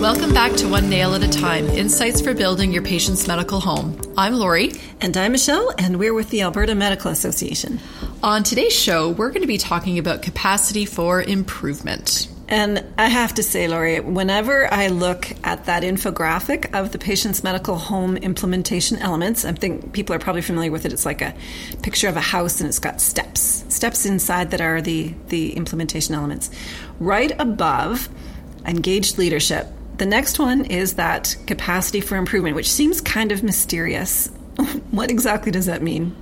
Welcome back to One Nail at a Time Insights for Building Your Patient's Medical Home. I'm Lori. And I'm Michelle, and we're with the Alberta Medical Association. On today's show, we're going to be talking about capacity for improvement. And I have to say, Lori, whenever I look at that infographic of the patient's medical home implementation elements, I think people are probably familiar with it. It's like a picture of a house and it's got steps, steps inside that are the, the implementation elements. Right above engaged leadership, the next one is that capacity for improvement, which seems kind of mysterious. what exactly does that mean?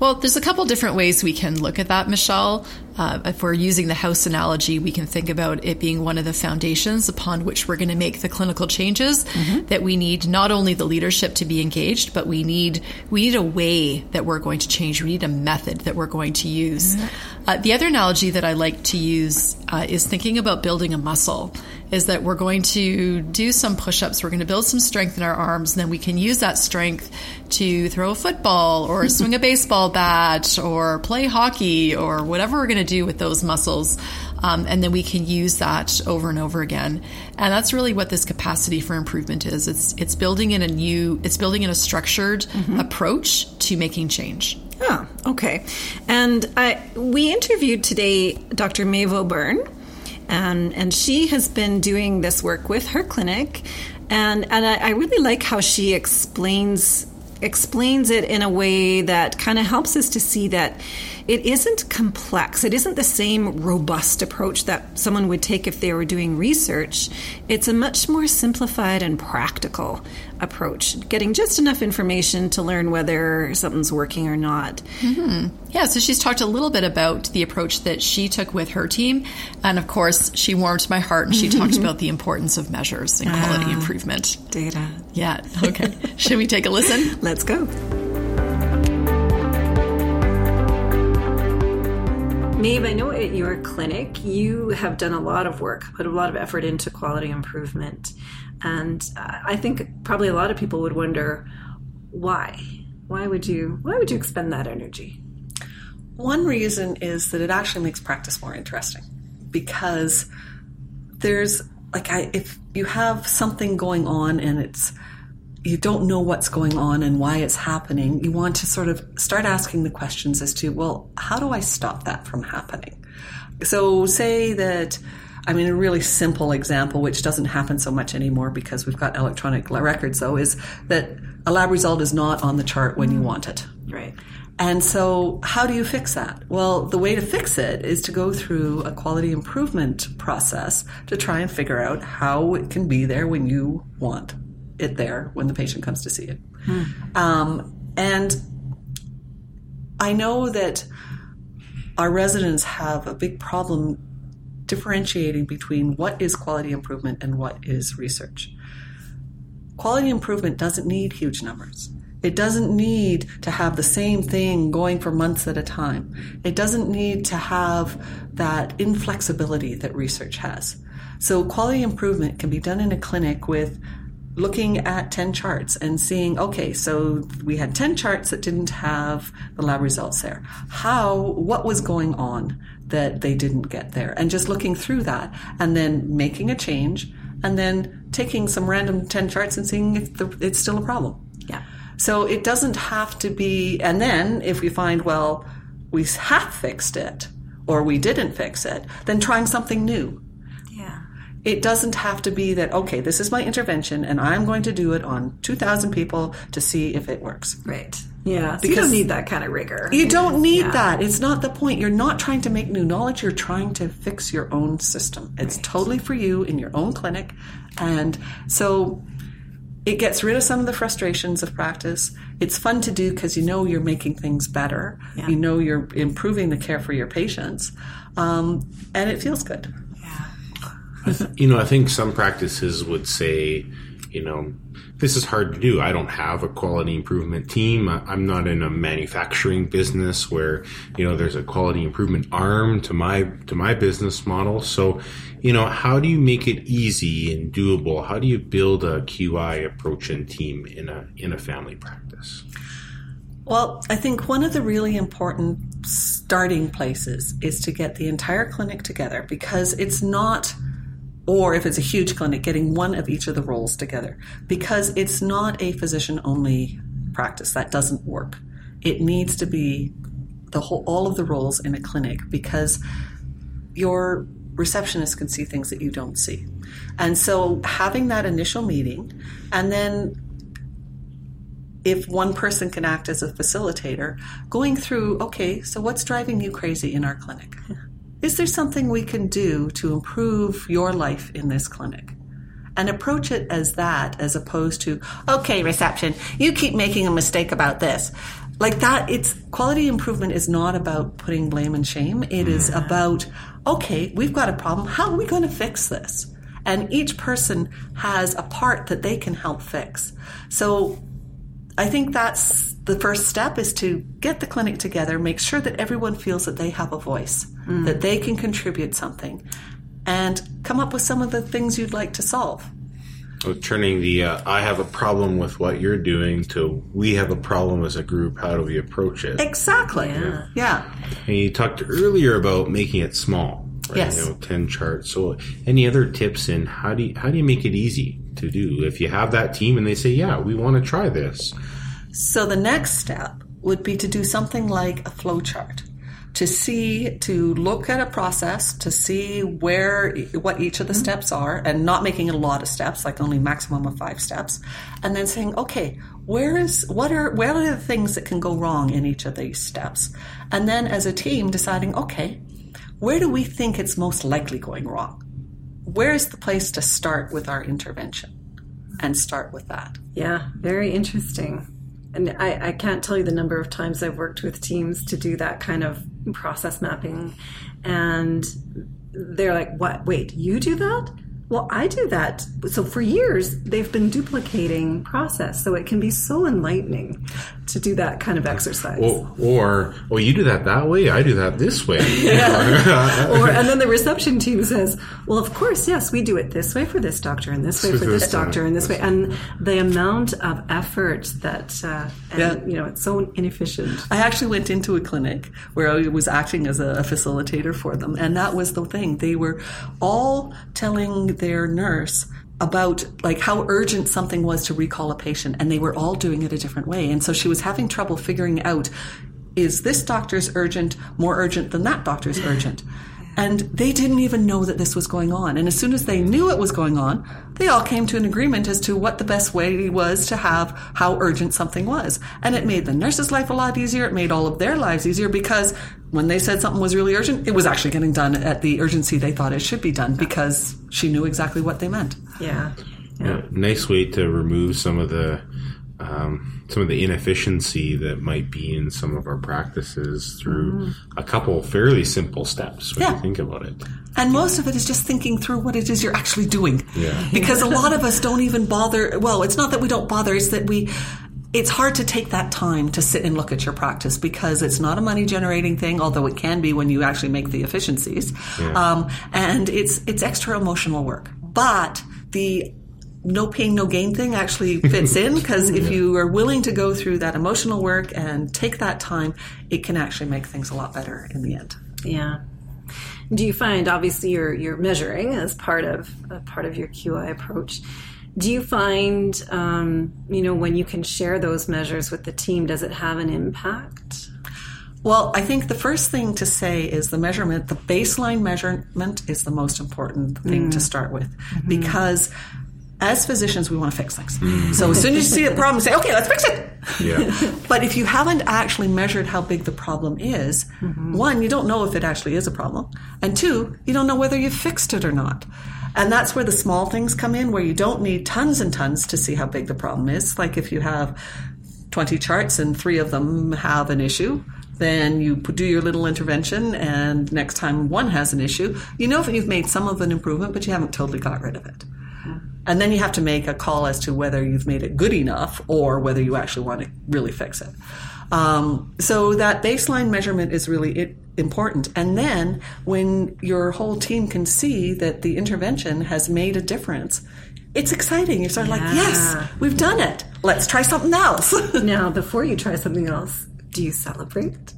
Well, there's a couple different ways we can look at that, Michelle. Uh, if we're using the house analogy, we can think about it being one of the foundations upon which we're going to make the clinical changes mm-hmm. that we need not only the leadership to be engaged, but we need we need a way that we're going to change. We need a method that we're going to use. Mm-hmm. Uh, the other analogy that I like to use uh, is thinking about building a muscle is that we're going to do some push ups, we're going to build some strength in our arms, and then we can use that strength to throw a football or swing a baseball bat or play hockey or whatever we're going to do with those muscles. Um, and then we can use that over and over again. And that's really what this capacity for improvement is. It's it's building in a new, it's building in a structured mm-hmm. approach to making change. Oh, okay. And I, we interviewed today Dr. Maeve O'Byrne, and and she has been doing this work with her clinic, and and I, I really like how she explains explains it in a way that kind of helps us to see that it isn't complex. It isn't the same robust approach that someone would take if they were doing research. It's a much more simplified and practical approach, getting just enough information to learn whether something's working or not. Mm-hmm. Yeah, so she's talked a little bit about the approach that she took with her team. And of course, she warmed my heart and she talked about the importance of measures and quality uh, improvement. Data. Yeah, okay. Should we take a listen? Let's go. Maeve, I know at your clinic you have done a lot of work, put a lot of effort into quality improvement. And uh, I think probably a lot of people would wonder why? Why would you why would you expend that energy? One reason is that it actually makes practice more interesting because there's like I if you have something going on and it's you don't know what's going on and why it's happening, you want to sort of start asking the questions as to, well, how do I stop that from happening? So, say that, I mean, a really simple example, which doesn't happen so much anymore because we've got electronic records, though, is that a lab result is not on the chart when you mm. want it. Right. And so, how do you fix that? Well, the way to fix it is to go through a quality improvement process to try and figure out how it can be there when you want it there when the patient comes to see it. Hmm. Um, and I know that our residents have a big problem differentiating between what is quality improvement and what is research. Quality improvement doesn't need huge numbers. It doesn't need to have the same thing going for months at a time. It doesn't need to have that inflexibility that research has. So quality improvement can be done in a clinic with looking at 10 charts and seeing, okay, so we had 10 charts that didn't have the lab results there. How, what was going on that they didn't get there? And just looking through that and then making a change and then taking some random 10 charts and seeing if the, it's still a problem. Yeah. So it doesn't have to be, and then if we find, well, we have fixed it or we didn't fix it, then trying something new it doesn't have to be that, okay, this is my intervention and I'm going to do it on 2,000 people to see if it works. Right. Yeah. So because you don't need that kind of rigor. You don't need yeah. that. It's not the point. You're not trying to make new knowledge. You're trying to fix your own system. It's right. totally for you in your own clinic. And so it gets rid of some of the frustrations of practice. It's fun to do because you know you're making things better. Yeah. You know you're improving the care for your patients. Um, and it feels good you know, I think some practices would say, you know, this is hard to do. I don't have a quality improvement team. I'm not in a manufacturing business where, you know, there's a quality improvement arm to my, to my business model. So, you know, how do you make it easy and doable? How do you build a QI approach and team in a, in a family practice? Well, I think one of the really important starting places is to get the entire clinic together because it's not or if it's a huge clinic, getting one of each of the roles together because it's not a physician only practice. That doesn't work. It needs to be the whole, all of the roles in a clinic because your receptionist can see things that you don't see. And so having that initial meeting and then if one person can act as a facilitator, going through, okay, so what's driving you crazy in our clinic? Is there something we can do to improve your life in this clinic? And approach it as that as opposed to, okay, reception, you keep making a mistake about this. Like that, it's quality improvement is not about putting blame and shame. It is mm-hmm. about, okay, we've got a problem. How are we going to fix this? And each person has a part that they can help fix. So I think that's the first step is to get the clinic together, make sure that everyone feels that they have a voice, mm. that they can contribute something, and come up with some of the things you'd like to solve. So turning the uh, I have a problem with what you're doing to we have a problem as a group. How do we approach it? Exactly. Yeah. yeah. And you talked earlier about making it small. Right? Yes. You know, ten charts. So, any other tips in how do you, how do you make it easy to do if you have that team and they say, "Yeah, we want to try this." So the next step would be to do something like a flow chart to see to look at a process to see where what each of the mm-hmm. steps are and not making a lot of steps like only maximum of 5 steps and then saying okay where is what are where are the things that can go wrong in each of these steps and then as a team deciding okay where do we think it's most likely going wrong where is the place to start with our intervention and start with that yeah very interesting and I, I, can't tell you the number of times I've worked with teams to do that kind of process mapping, and they're like, "What? Wait, you do that?" Well, I do that. So for years, they've been duplicating process. So it can be so enlightening to do that kind of exercise. Or, or well, you do that that way. I do that this way. yeah. or, and then the reception team says, well, of course, yes, we do it this way for this doctor and this way for this doctor and this way. And the amount of effort that, uh, and, yeah. you know, it's so inefficient. I actually went into a clinic where I was acting as a facilitator for them. And that was the thing. They were all telling their nurse about like how urgent something was to recall a patient and they were all doing it a different way. And so she was having trouble figuring out is this doctor's urgent more urgent than that doctor's urgent and they didn't even know that this was going on. And as soon as they knew it was going on, they all came to an agreement as to what the best way was to have how urgent something was. And it made the nurse's life a lot easier. It made all of their lives easier because when they said something was really urgent, it was actually getting done at the urgency they thought it should be done because she knew exactly what they meant. Yeah. Yeah. yeah. Nice way to remove some of the um, some of the inefficiency that might be in some of our practices through mm. a couple fairly simple steps when yeah. you think about it. And most of it is just thinking through what it is you're actually doing. Yeah. Because a lot of us don't even bother. Well, it's not that we don't bother, it's that we it's hard to take that time to sit and look at your practice because it's not a money generating thing, although it can be when you actually make the efficiencies. Yeah. Um, and it's it's extra emotional work. But the no pain, no gain thing actually fits in because if you are willing to go through that emotional work and take that time, it can actually make things a lot better in the end. Yeah. Do you find obviously you're you're measuring as part of uh, part of your QI approach? Do you find um, you know when you can share those measures with the team, does it have an impact? Well, I think the first thing to say is the measurement, the baseline measurement is the most important thing mm. to start with mm-hmm. because as physicians, we want to fix things. Mm. So as soon as you see a problem, say, okay, let's fix it. Yeah. but if you haven't actually measured how big the problem is, mm-hmm. one, you don't know if it actually is a problem. And two, you don't know whether you've fixed it or not. And that's where the small things come in, where you don't need tons and tons to see how big the problem is. Like if you have 20 charts and three of them have an issue, then you do your little intervention and next time one has an issue, you know that you've made some of an improvement, but you haven't totally got rid of it. And then you have to make a call as to whether you've made it good enough or whether you actually want to really fix it. Um, so that baseline measurement is really it, important. And then when your whole team can see that the intervention has made a difference, it's exciting. You're sort of yeah. like, yes, we've done it. Let's try something else. now, before you try something else, do you celebrate?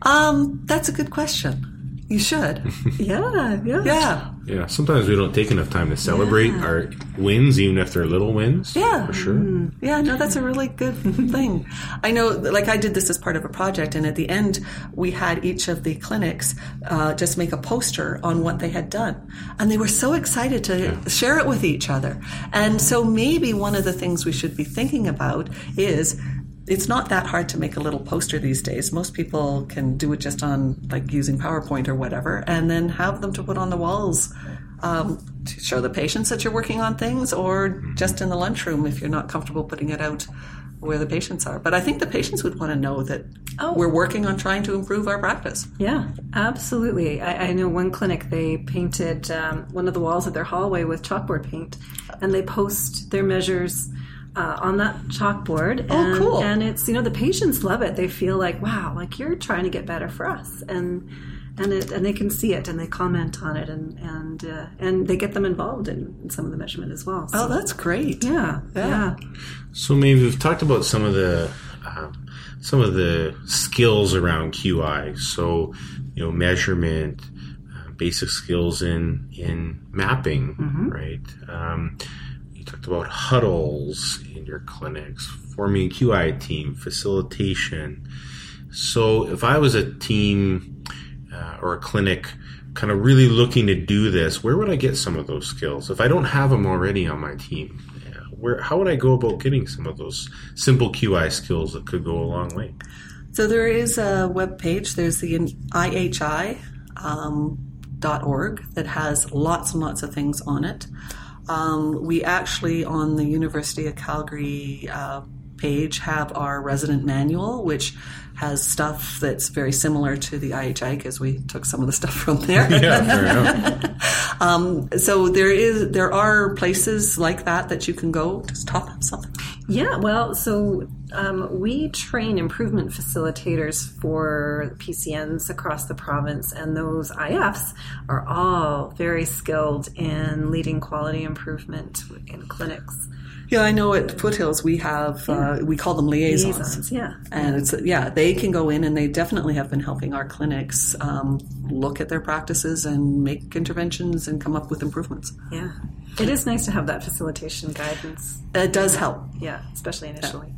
Um, that's a good question. You should. Yeah, yeah. Yeah. Yeah, sometimes we don't take enough time to celebrate our wins, even if they're little wins. Yeah. for sure. Yeah, no, that's a really good thing. I know, like, I did this as part of a project, and at the end, we had each of the clinics uh, just make a poster on what they had done. And they were so excited to share it with each other. And so maybe one of the things we should be thinking about is it's not that hard to make a little poster these days. Most people can do it just on like using PowerPoint or whatever, and then have them to put on the walls um, to show the patients that you're working on things, or just in the lunchroom if you're not comfortable putting it out where the patients are. But I think the patients would want to know that Oh. we're working on trying to improve our practice. Yeah, absolutely. I, I know one clinic, they painted um, one of the walls of their hallway with chalkboard paint, and they post their measures. Uh, on that chalkboard, Oh, and, cool. and it's you know the patients love it. They feel like wow, like you're trying to get better for us, and and it and they can see it and they comment on it, and and uh, and they get them involved in, in some of the measurement as well. So, Oh, that's great. yeah, yeah, So maybe we've talked about some of the um, some of the skills around QI. So you know, measurement, uh, basic skills in in mapping, right? Um, you talked about huddles in your clinics, forming a QI team, facilitation. So if I was a team uh, or a clinic kind of really looking to do this, where would I get some of those skills? If I don't have them already on my team, uh, where how would I go about getting some of those simple QI skills that could go a long way? So there is a web page. There's the IHI um, dot org that has lots and lots of things on it. Um, we actually on the University of Calgary uh, page have our resident manual, which has stuff that's very similar to the IHI because we took some of the stuff from there. Yeah, fair. Um, so there is there are places like that that you can go. Just top up something. Yeah, well, so um, we train improvement facilitators for PCNs across the province, and those IFs are all very skilled in leading quality improvement in clinics. Yeah, I know at Foothills we have uh, we call them liaisons. Liaisons, yeah. And it's yeah, they can go in and they definitely have been helping our clinics um, look at their practices and make interventions and come up with improvements. Yeah. It is nice to have that facilitation guidance. It does help. Yeah, especially initially.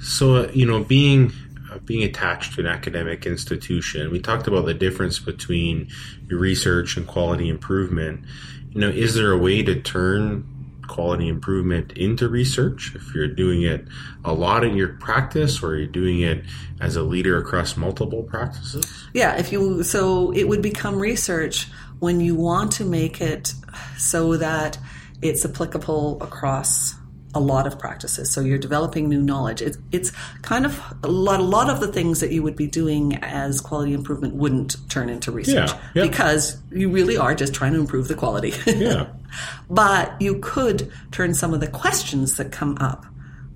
So uh, you know, being uh, being attached to an academic institution, we talked about the difference between research and quality improvement. You know, is there a way to turn quality improvement into research if you're doing it a lot in your practice or you're doing it as a leader across multiple practices? Yeah, if you so it would become research when you want to make it so that it's applicable across a lot of practices. So you're developing new knowledge. It's it's kind of a lot a lot of the things that you would be doing as quality improvement wouldn't turn into research Yeah, yeah. because you really are just trying to improve the quality. Yeah. but you could turn some of the questions that come up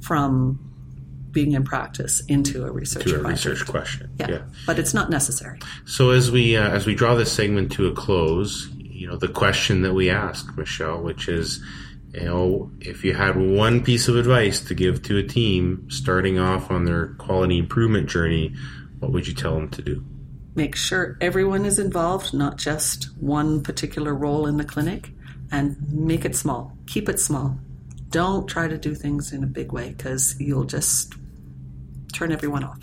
from being in practice into a research To a project. research question. Yeah. yeah. but it's not necessary. So as we uh, as we draw this segment to a close, you know the question that we ask Michelle, which is, you know, if you had one piece of advice to give to a team starting off on their quality improvement journey, what would you tell them to do? make sure everyone is involved, not just one particular role in the clinic, and make it small. Keep it small. Don't try to do things in a big way because you'll just turn everyone off.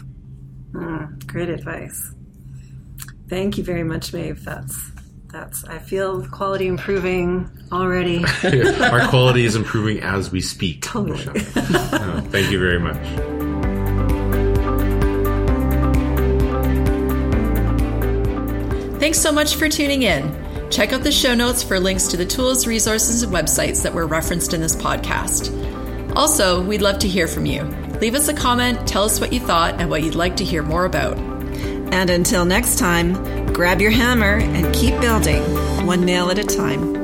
Ah, great advice. Thank you very much, Maeve. That's that's I feel quality improving already. Our quality is improving as we speak. Totally. Michelle. Uh, thank you very much. Thanks so much for tuning in. Check out the show notes for links to the tools, resources, and websites that were referenced in this podcast. Also, we'd love to hear from you. Leave us a comment, tell us what you thought, and what you'd like to hear more about. And until next time, grab your hammer and keep building one nail at a time.